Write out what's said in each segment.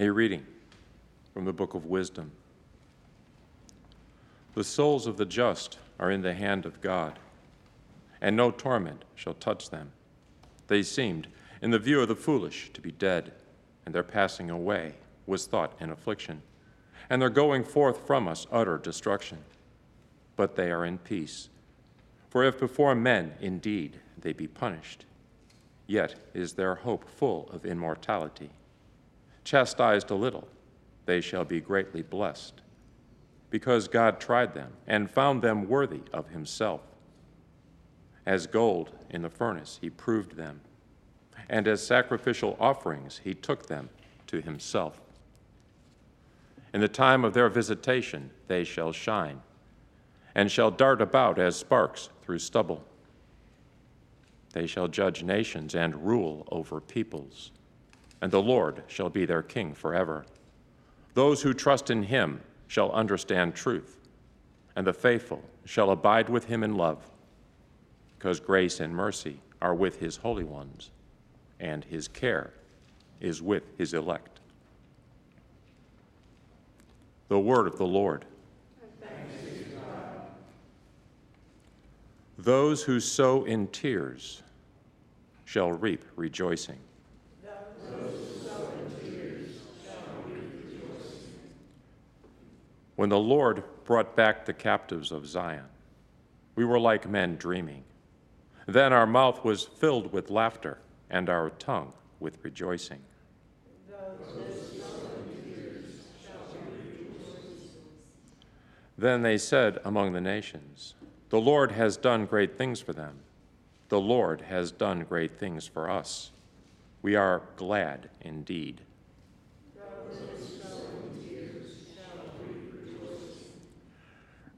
A reading from the book of wisdom. The souls of the just are in the hand of God, and no torment shall touch them. They seemed, in the view of the foolish, to be dead, and their passing away was thought an affliction, and their going forth from us utter destruction. But they are in peace. For if before men indeed they be punished, yet is their hope full of immortality. Chastised a little, they shall be greatly blessed because God tried them and found them worthy of himself. As gold in the furnace, he proved them, and as sacrificial offerings, he took them to himself. In the time of their visitation, they shall shine, and shall dart about as sparks through stubble. They shall judge nations and rule over peoples, and the Lord shall be their king forever. Those who trust in him shall understand truth, and the faithful shall abide with him in love, because grace and mercy are with his holy ones, and his care is with his elect. The word of the Lord. Those who sow in tears shall reap rejoicing. When the Lord brought back the captives of Zion, we were like men dreaming. Then our mouth was filled with laughter and our tongue with rejoicing. Then they said among the nations, The Lord has done great things for them. The Lord has done great things for us. We are glad indeed.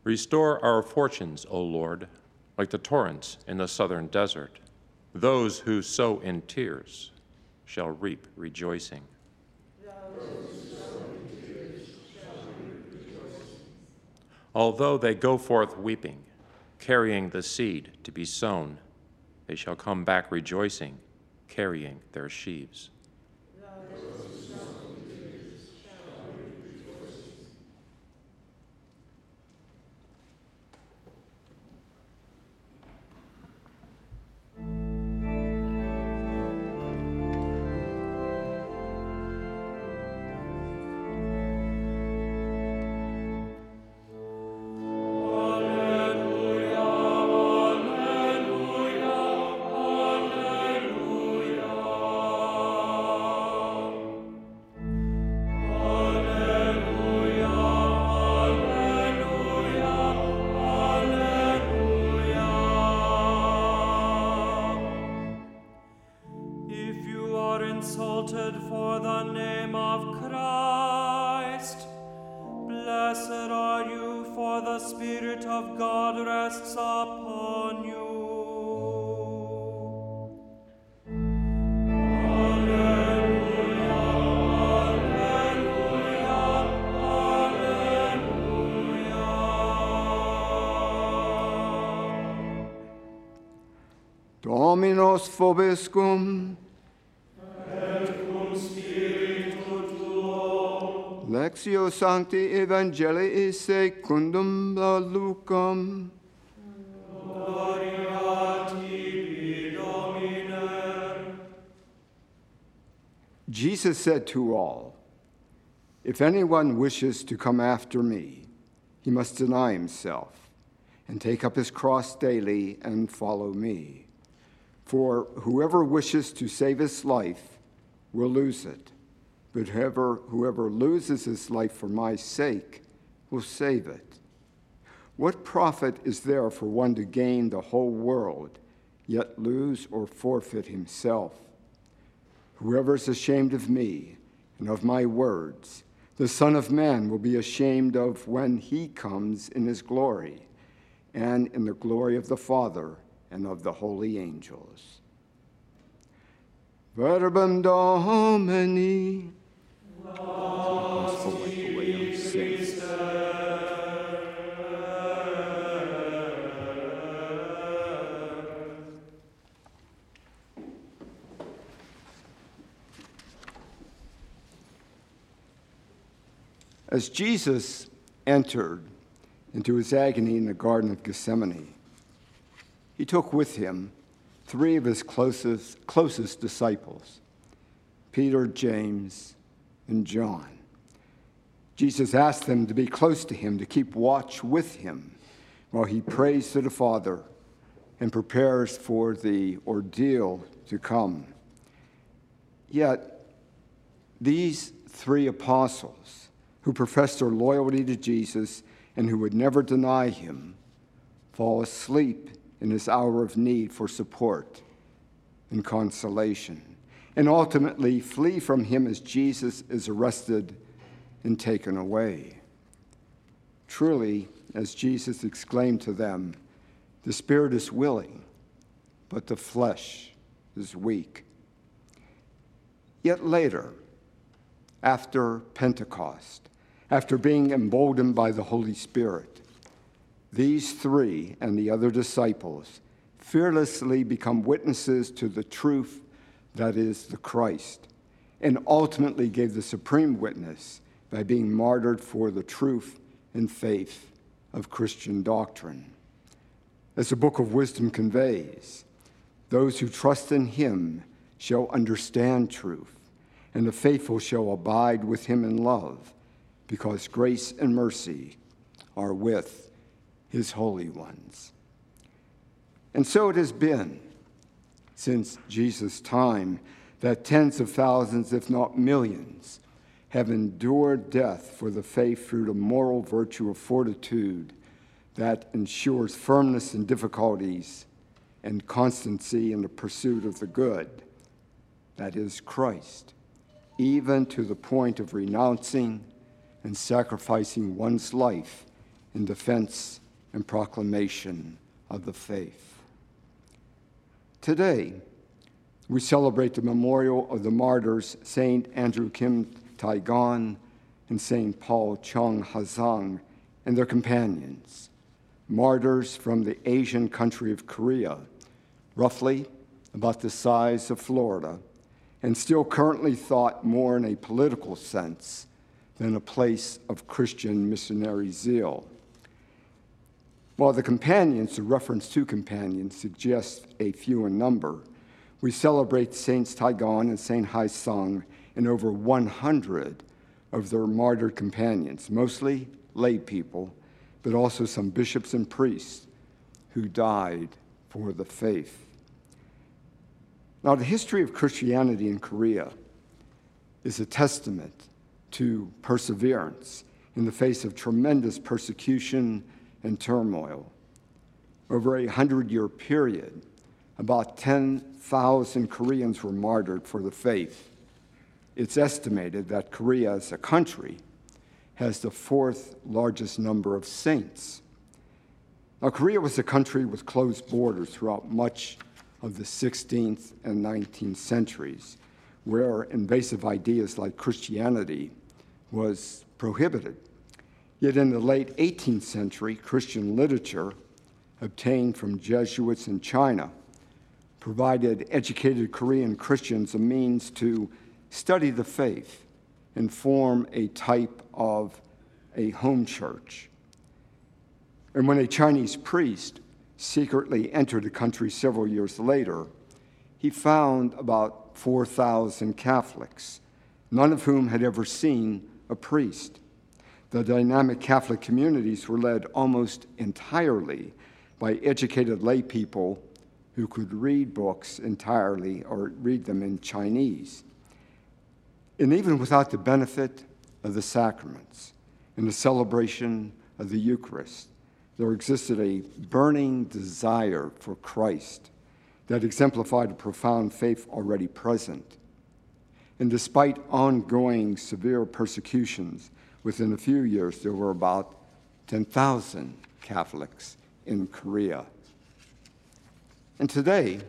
Restore our fortunes, O Lord, like the torrents in the southern desert. Those who sow in tears shall reap rejoicing. Although they go forth weeping, carrying the seed to be sown, they shall come back rejoicing, carrying their sheaves. Sancti Evangelii secundum. Gloria tibi, Domine. Jesus said to all, If anyone wishes to come after me, he must deny himself and take up his cross daily and follow me. For whoever wishes to save his life will lose it, but whoever, whoever loses his life for my sake will save it. What profit is there for one to gain the whole world, yet lose or forfeit himself? Whoever is ashamed of me and of my words, the Son of Man will be ashamed of when he comes in his glory and in the glory of the Father and of the holy angels. Verbum Domini. As Jesus entered into his agony in the Garden of Gethsemane, he took with him three of his closest, closest disciples Peter, James, and John. Jesus asked them to be close to him, to keep watch with him while he prays to the Father and prepares for the ordeal to come. Yet, these three apostles who professed their loyalty to Jesus and who would never deny him fall asleep in his hour of need for support and consolation, and ultimately flee from him as Jesus is arrested and taken away. Truly, as Jesus exclaimed to them, the spirit is willing, but the flesh is weak. Yet later, after Pentecost, after being emboldened by the Holy Spirit, these three and the other disciples fearlessly become witnesses to the truth that is the Christ, and ultimately gave the supreme witness by being martyred for the truth and faith of Christian doctrine. As the book of wisdom conveys, those who trust in him shall understand truth, and the faithful shall abide with him in love, because grace and mercy are with his holy ones. And so it has been since Jesus' time that tens of thousands, if not millions, have endured death for the faith through the moral virtue of fortitude that ensures firmness in difficulties and constancy in the pursuit of the good, that is, Christ, even to the point of renouncing and sacrificing one's life in defense and proclamation of the faith. Today, we celebrate the memorial of the martyrs St. Andrew Kim Taegon and St. Paul Chung Hasang and their companions martyrs from the Asian country of Korea, roughly about the size of Florida, and still currently thought more in a political sense than a place of Christian missionary zeal. While the companions, the reference to companions, suggests a few in number, we celebrate Saints Taegon and Saint Hasang and over 100 of their martyred companions, mostly lay people but also some bishops and priests who died for the faith. Now, the history of Christianity in Korea is a testament to perseverance in the face of tremendous persecution and turmoil. Over a hundred year period, about 10,000 Koreans were martyred for the faith. It's estimated that Korea as a country has the fourth largest number of saints. Now, Korea was a country with closed borders throughout much of the 16th and 19th centuries, where invasive ideas like Christianity was prohibited. Yet in the late 18th century, Christian literature obtained from Jesuits in China provided educated Korean Christians a means to study the faith and form a type of a home church. And when a Chinese priest secretly entered the country several years later, he found about 4,000 Catholics, none of whom had ever seen a priest. The dynamic Catholic communities were led almost entirely by educated lay people who could read books entirely or read them in Chinese. And even without the benefit of the sacraments and the celebration of the Eucharist, there existed a burning desire for Christ that exemplified a profound faith already present. And despite ongoing severe persecutions, within a few years there were about 10,000 Catholics in Korea. And today,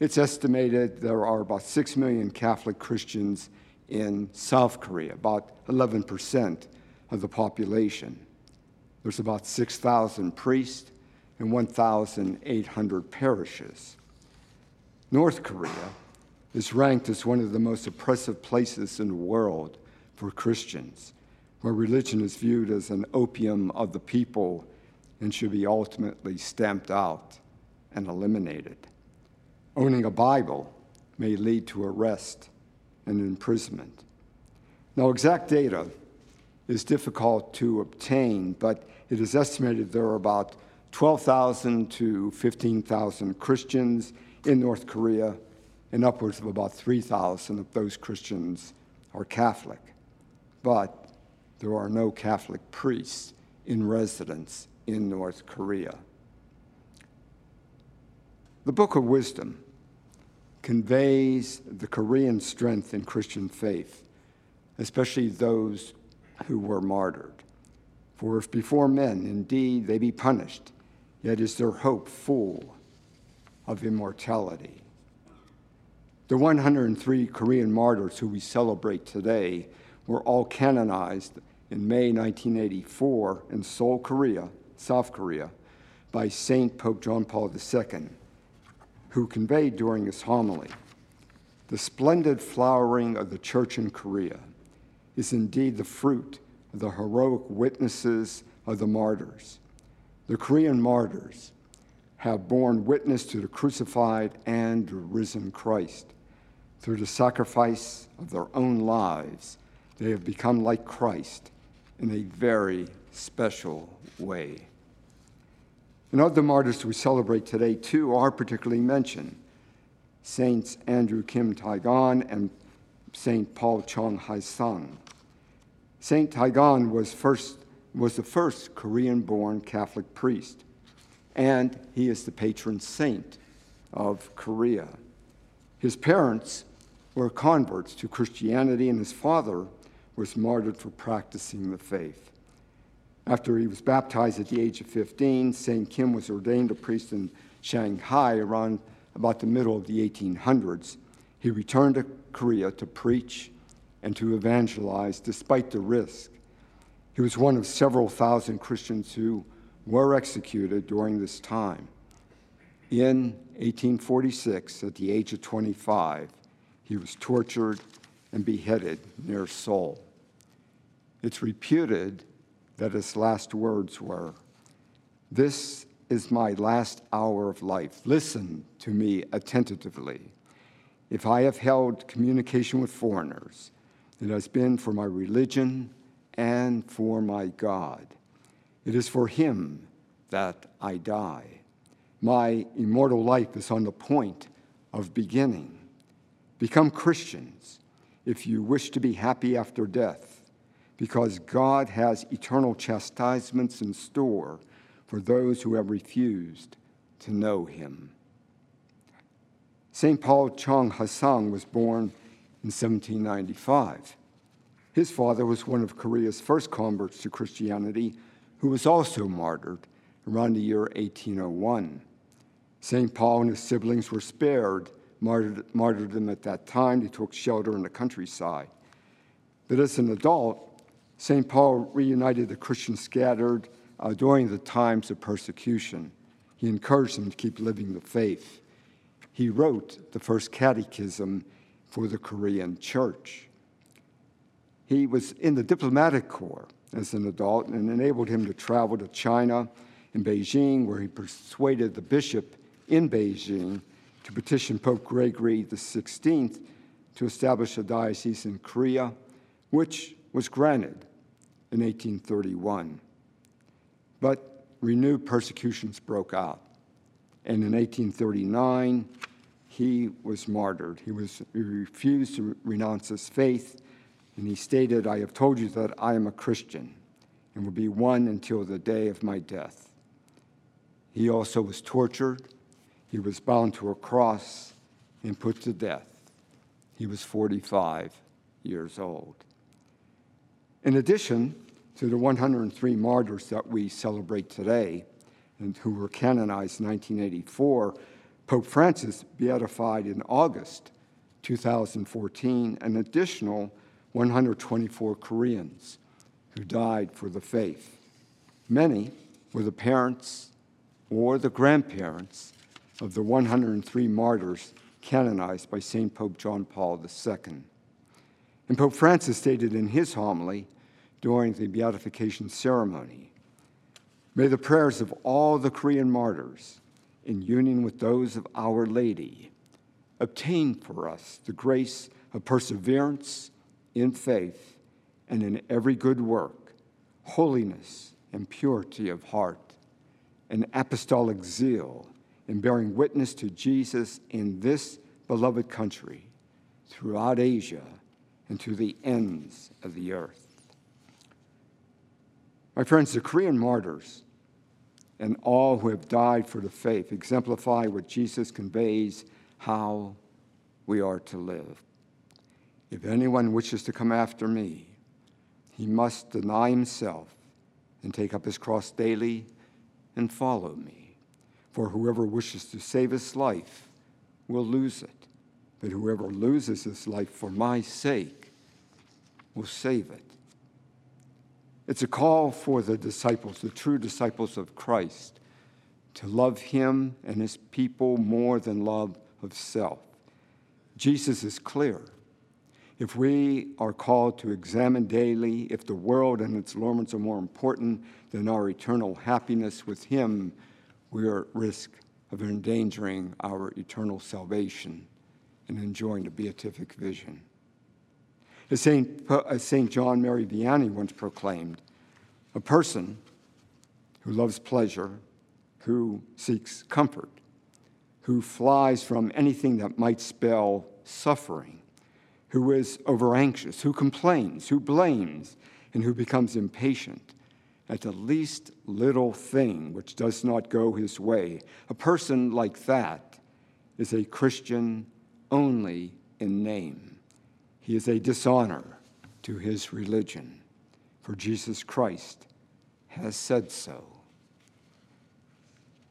it's estimated there are about 6 million Catholic Christians in South Korea, about 11% of the population. There's about 6,000 priests and 1,800 parishes. North Korea is ranked as one of the most oppressive places in the world for Christians, where religion is viewed as an opium of the people and should be ultimately stamped out and eliminated. Owning a Bible may lead to arrest and imprisonment. Now, exact data is difficult to obtain, but it is estimated there are about 12,000 to 15,000 Christians in North Korea, and upwards of about 3,000 of those Christians are Catholic. But there are no Catholic priests in residence in North Korea. The Book of Wisdom conveys the Korean strength in Christian faith, especially those who were martyred. For if before men indeed they be punished, yet is their hope full of immortality. The 103 Korean martyrs who we celebrate today were all canonized in May 1984 in Seoul, Korea, South Korea, by Saint Pope John Paul II, who conveyed during his homily the splendid flowering of the church in Korea is indeed the fruit of the heroic witnesses of the martyrs. The Korean martyrs have borne witness to the crucified and risen Christ. Through the sacrifice of their own lives, they have become like Christ in a very special way. And of the martyrs we celebrate today, two are particularly mentioned Saints Andrew Kim Taegon and Saint Paul Chung Hasang. Saint Taegon was, first, was the first Korean born Catholic priest, and he is the patron saint of Korea. His parents were converts to Christianity, and his father was martyred for practicing the faith. After he was baptized at the age of 15, St. Kim was ordained a priest in Shanghai around about the middle of the 1800s. He returned to Korea to preach and to evangelize despite the risk. He was one of several thousand Christians who were executed during this time. In 1846, at the age of 25, he was tortured and beheaded near Seoul. It's reputed that his last words were, This is my last hour of life. Listen to me attentively. If I have held communication with foreigners, it has been for my religion and for my God. It is for him that I die. My immortal life is on the point of beginning. Become Christians if you wish to be happy after death, because God has eternal chastisements in store for those who have refused to know him. St. Paul Chung Hasang was born in 1795. His father was one of Korea's first converts to Christianity, who was also martyred around the year 1801. St. Paul and his siblings were spared martyrdom at that time. They took shelter in the countryside. But as an adult, St. Paul reunited the Christians scattered uh, during the times of persecution. He encouraged them to keep living the faith. He wrote the first catechism for the Korean church. He was in the diplomatic corps as an adult and enabled him to travel to China and Beijing, where he persuaded the bishop in Beijing to petition Pope Gregory XVI to establish a diocese in Korea, which was granted in 1831. But renewed persecutions broke out. And in 1839, he was martyred. He, was, he refused to renounce his faith, and he stated, I have told you that I am a Christian and will be one until the day of my death. He also was tortured he was bound to a cross and put to death. He was 45 years old. In addition to the 103 martyrs that we celebrate today and who were canonized in 1984, Pope Francis beatified in August 2014 an additional 124 Koreans who died for the faith. Many were the parents or the grandparents of the 103 martyrs canonized by St. Pope John Paul II. And Pope Francis stated in his homily during the beatification ceremony. May the prayers of all the Korean martyrs, in union with those of Our Lady, obtain for us the grace of perseverance in faith and in every good work, holiness and purity of heart, and apostolic zeal in bearing witness to Jesus in this beloved country, throughout Asia, and to the ends of the earth. My friends, the Korean martyrs and all who have died for the faith exemplify what Jesus conveys how we are to live. If anyone wishes to come after me, he must deny himself and take up his cross daily and follow me. For whoever wishes to save his life will lose it, but whoever loses his life for my sake will save it. It's a call for the disciples, the true disciples of Christ, to love him and his people more than love of self. Jesus is clear. If we are called to examine daily if the world and its allurements are more important than our eternal happiness with him, we are at risk of endangering our eternal salvation and enjoying the beatific vision. As St. As St. John Mary Vianney once proclaimed, a person who loves pleasure, who seeks comfort, who flies from anything that might spell suffering, who is overanxious, who complains, who blames, and who becomes impatient at the least little thing which does not go his way. A person like that is a Christian only in name. He is a dishonor to his religion, for Jesus Christ has said so.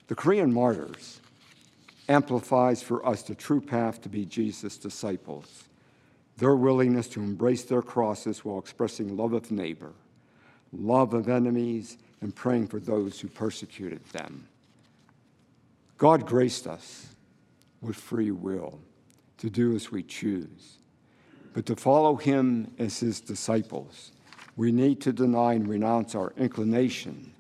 The Korean martyrs amplifies for us the true path to be Jesus' disciples, their willingness to embrace their crosses while expressing love of neighbor, love of enemies, and praying for those who persecuted them. God graced us with free will to do as we choose. But to follow him as his disciples, we need to deny and renounce our inclination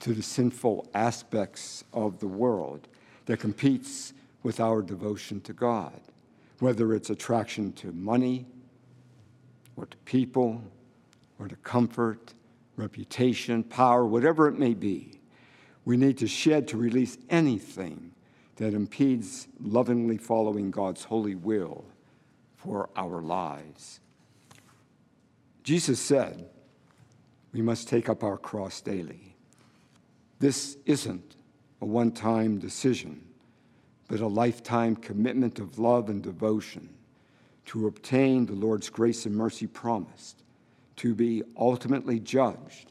to the sinful aspects of the world that competes with our devotion to God, whether it's attraction to money or to people or to comfort, reputation, power, whatever it may be. We need to shed to release anything that impedes lovingly following God's holy will for our lives. Jesus said, We must take up our cross daily. This isn't a one time decision, but a lifetime commitment of love and devotion to obtain the Lord's grace and mercy promised, to be ultimately judged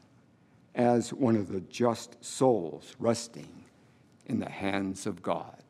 as one of the just souls resting in the hands of God.